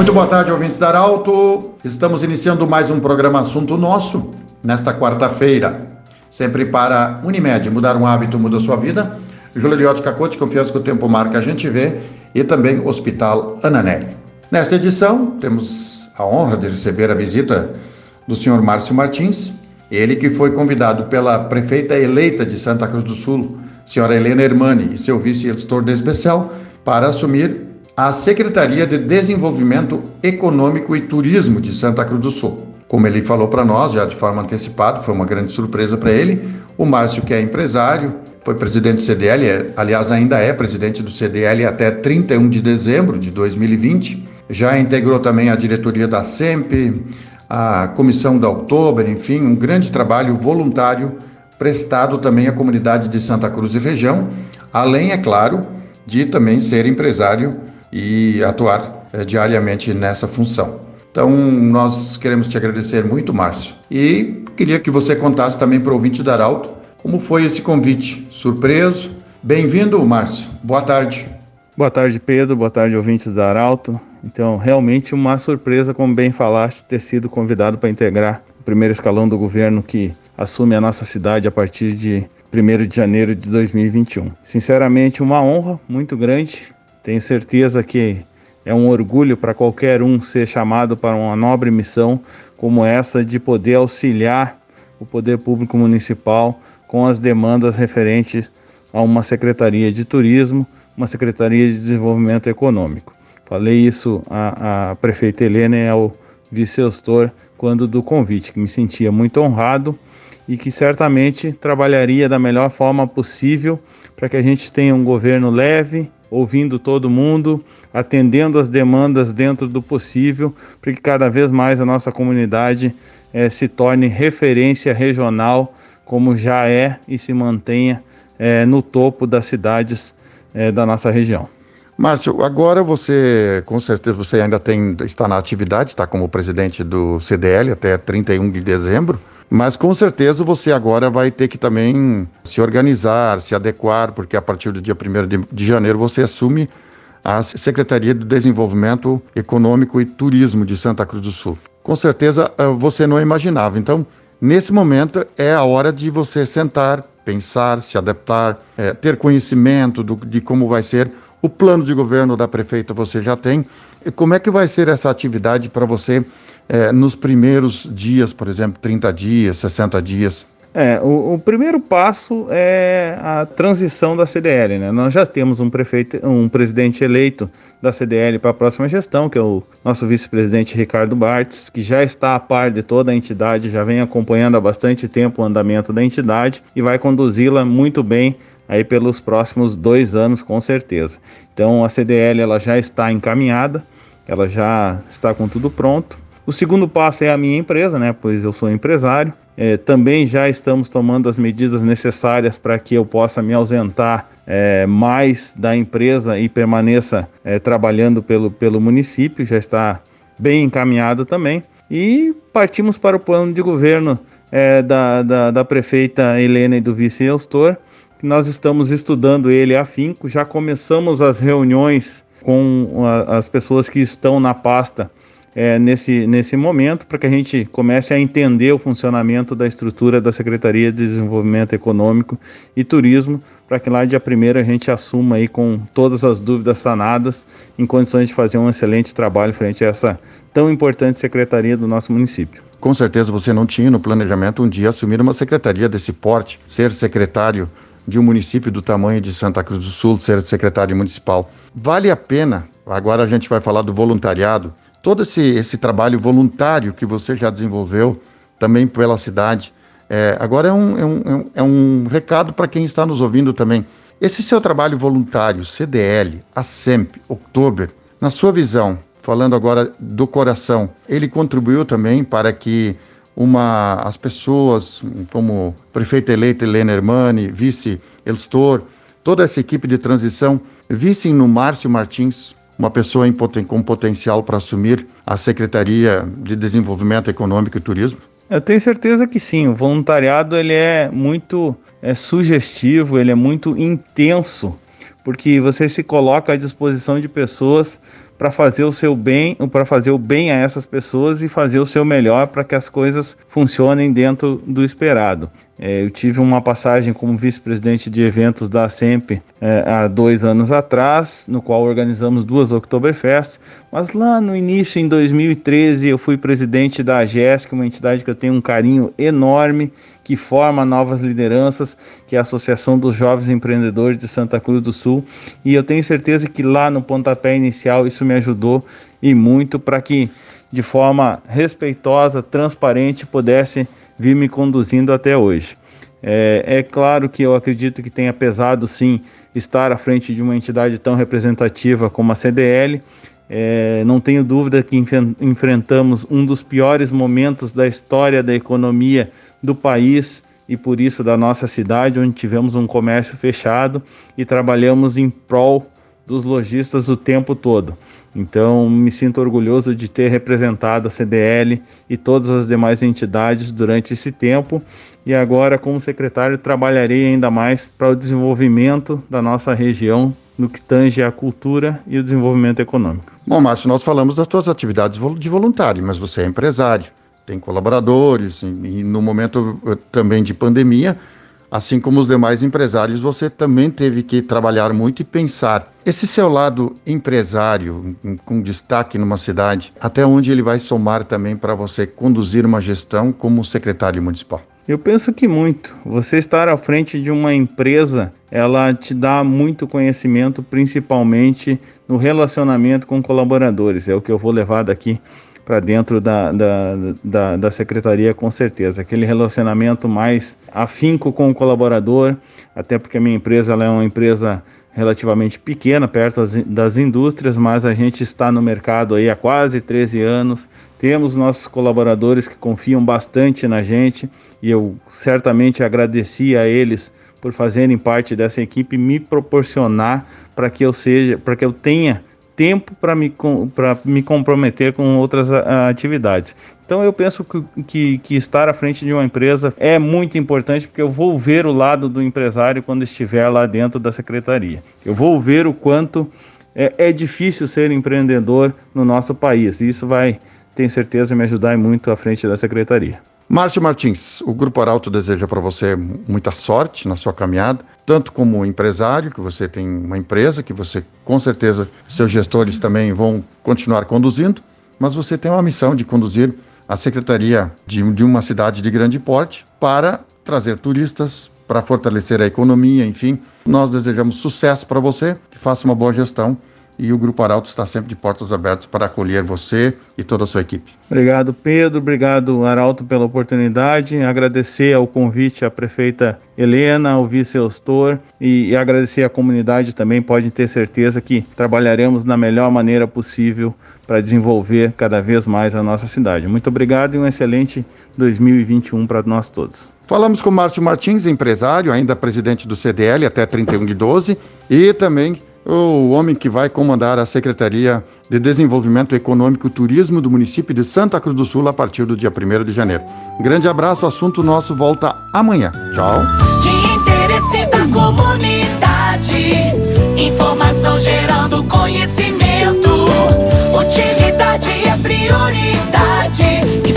Muito boa tarde, ouvintes da Arauto. Estamos iniciando mais um programa Assunto Nosso nesta quarta-feira. Sempre para Unimed, mudar um hábito muda sua vida. Júlio Liotti Cacote, confiança que o tempo marca, a gente vê. E também Hospital Ananelli. Nesta edição, temos a honra de receber a visita do senhor Márcio Martins, ele que foi convidado pela prefeita eleita de Santa Cruz do Sul, senhora Helena Hermani, e seu vice-editor de especial, para assumir a Secretaria de Desenvolvimento Econômico e Turismo de Santa Cruz do Sul. Como ele falou para nós, já de forma antecipada, foi uma grande surpresa para ele. O Márcio, que é empresário, foi presidente do CDL, é, aliás, ainda é presidente do CDL até 31 de dezembro de 2020. Já integrou também a diretoria da SEMP, a comissão da Outubro, enfim, um grande trabalho voluntário prestado também à comunidade de Santa Cruz e região, além, é claro, de também ser empresário e atuar é, diariamente nessa função. Então, nós queremos te agradecer muito, Márcio, e queria que você contasse também para o ouvinte da Arauto como foi esse convite. Surpreso? Bem-vindo, Márcio. Boa tarde. Boa tarde, Pedro. Boa tarde, ouvintes da Arauto. Então, realmente uma surpresa, como bem falaste, ter sido convidado para integrar o primeiro escalão do governo que assume a nossa cidade a partir de 1 de janeiro de 2021. Sinceramente, uma honra muito grande. Tenho certeza que é um orgulho para qualquer um ser chamado para uma nobre missão como essa de poder auxiliar o poder público municipal com as demandas referentes a uma secretaria de turismo, uma secretaria de desenvolvimento econômico. Falei isso à, à prefeita Helena e ao vice-gestor quando do convite, que me sentia muito honrado e que certamente trabalharia da melhor forma possível para que a gente tenha um governo leve, ouvindo todo mundo, atendendo as demandas dentro do possível, para que cada vez mais a nossa comunidade eh, se torne referência regional como já é e se mantenha é, no topo das cidades é, da nossa região. Márcio, agora você, com certeza, você ainda tem, está na atividade, está como presidente do CDL até 31 de dezembro, mas com certeza você agora vai ter que também se organizar, se adequar, porque a partir do dia 1 de, de janeiro você assume a Secretaria de Desenvolvimento Econômico e Turismo de Santa Cruz do Sul. Com certeza eh, você não imaginava. Então, Nesse momento é a hora de você sentar, pensar, se adaptar, é, ter conhecimento do, de como vai ser o plano de governo da prefeita. Você já tem. E como é que vai ser essa atividade para você é, nos primeiros dias, por exemplo, 30 dias, 60 dias? É, o, o, primeiro passo é a transição da CDL, né? Nós já temos um prefeito, um presidente eleito da CDL para a próxima gestão, que é o nosso vice-presidente Ricardo Bartes, que já está a par de toda a entidade, já vem acompanhando há bastante tempo o andamento da entidade e vai conduzi-la muito bem aí pelos próximos dois anos, com certeza. Então a CDL ela já está encaminhada, ela já está com tudo pronto. O segundo passo é a minha empresa, né? Pois eu sou empresário. É, também já estamos tomando as medidas necessárias para que eu possa me ausentar é, mais da empresa e permaneça é, trabalhando pelo, pelo município, já está bem encaminhado também. E partimos para o plano de governo é, da, da, da, prefeita Helena e do vice Elstor, que nós estamos estudando ele afinco, já começamos as reuniões com a, as pessoas que estão na pasta é, nesse, nesse momento para que a gente comece a entender o funcionamento da estrutura da Secretaria de Desenvolvimento Econômico e Turismo, para que lá dia 1 a gente assuma aí com todas as dúvidas sanadas, em condições de fazer um excelente trabalho frente a essa tão importante secretaria do nosso município. Com certeza você não tinha no planejamento um dia assumir uma secretaria desse porte, ser secretário de um município do tamanho de Santa Cruz do Sul, ser secretário municipal. Vale a pena, agora a gente vai falar do voluntariado, todo esse, esse trabalho voluntário que você já desenvolveu também pela cidade. É, agora é um, é um, é um recado para quem está nos ouvindo também. Esse seu trabalho voluntário, CDL, a SEMP, Oktober, na sua visão, falando agora do coração, ele contribuiu também para que uma, as pessoas, como prefeito eleito Helena Hermani, vice Elstor, toda essa equipe de transição, vissem no Márcio Martins uma pessoa com potencial para assumir a Secretaria de Desenvolvimento Econômico e Turismo? Eu tenho certeza que sim. O voluntariado ele é muito é, sugestivo, ele é muito intenso, porque você se coloca à disposição de pessoas para fazer o seu bem, para fazer o bem a essas pessoas e fazer o seu melhor para que as coisas funcionem dentro do esperado. É, eu tive uma passagem como vice-presidente de eventos da SEMP é, há dois anos atrás, no qual organizamos duas Oktoberfest, mas lá no início, em 2013, eu fui presidente da AGESC, uma entidade que eu tenho um carinho enorme, que forma novas lideranças, que é a Associação dos Jovens Empreendedores de Santa Cruz do Sul, e eu tenho certeza que lá no pontapé inicial isso me ajudou e muito para que, de forma respeitosa, transparente, pudesse vir me conduzindo até hoje. É, é, claro que eu acredito que tenha pesado sim estar à frente de uma entidade tão representativa como a CDL. É, não tenho dúvida que enfrentamos um dos piores momentos da história da economia do país e por isso da nossa cidade, onde tivemos um comércio fechado e trabalhamos em prol dos lojistas o tempo todo. Então, me sinto orgulhoso de ter representado a CDL e todas as demais entidades durante esse tempo. E agora, como secretário, trabalharei ainda mais para o desenvolvimento da nossa região no que tange a cultura e o desenvolvimento econômico. Bom, Márcio, nós falamos das suas atividades de voluntário, mas você é empresário, tem colaboradores, e no momento eh, também de pandemia, Assim como os demais empresários, você também teve que trabalhar muito e pensar. Esse seu lado empresário, com destaque numa cidade, até onde ele vai somar também para você conduzir uma gestão como secretário municipal? Eu penso que muito. Você estar à frente de uma empresa, ela te dá muito conhecimento, principalmente no relacionamento com colaboradores. É o que eu vou levar daqui para dentro da, da, da, da, secretaria, com certeza. Aquele relacionamento mais afinco com o colaborador, até porque a minha empresa é uma empresa relativamente pequena, perto das, das indústrias, mas a gente está no mercado aí há quase 13 anos. Temos nossos colaboradores que confiam bastante na gente e eu certamente agradeci a eles por fazerem parte dessa equipe me proporcionar para que eu seja, para que eu tenha tempo para me, me comprometer com outras atividades. Então eu penso que, que, que, estar à frente de uma empresa é muito importante porque eu vou ver o lado do empresário quando estiver lá dentro da secretaria. Eu vou ver o quanto é, é difícil ser empreendedor no nosso país. E isso vai, tenho certeza, me ajudar muito à frente da secretaria. Márcio Martins, o Grupo Arauto deseja para você muita sorte na sua caminhada, tanto como empresário, que você tem uma empresa, que você, com certeza, seus gestores também vão continuar conduzindo, mas você tem uma missão de conduzir a secretaria de, de uma cidade de grande porte para trazer turistas, para fortalecer a economia, enfim. Nós desejamos sucesso para você, que faça uma boa gestão e o Grupo Arauto está sempre de portas abertas para acolher você e toda a sua equipe. Obrigado, Pedro. Obrigado, Arauto, pela oportunidade. Agradecer ao convite à prefeita Helena, ao vice-eustor e, e agradecer à comunidade também. Pode ter certeza que trabalharemos da melhor maneira possível para desenvolver cada vez mais a nossa cidade. Muito obrigado e um excelente 2021 para nós todos. Falamos com Márcio Martins, empresário, ainda presidente do CDL até 31 de 12, e também o homem que vai comandar a Secretaria de Desenvolvimento Econômico e Turismo do município de Santa Cruz do Sul a partir do dia 1 de janeiro. Grande abraço, assunto nosso volta amanhã. Tchau. De interesse da comunidade, informação gerando conhecimento, utilidade é prioridade.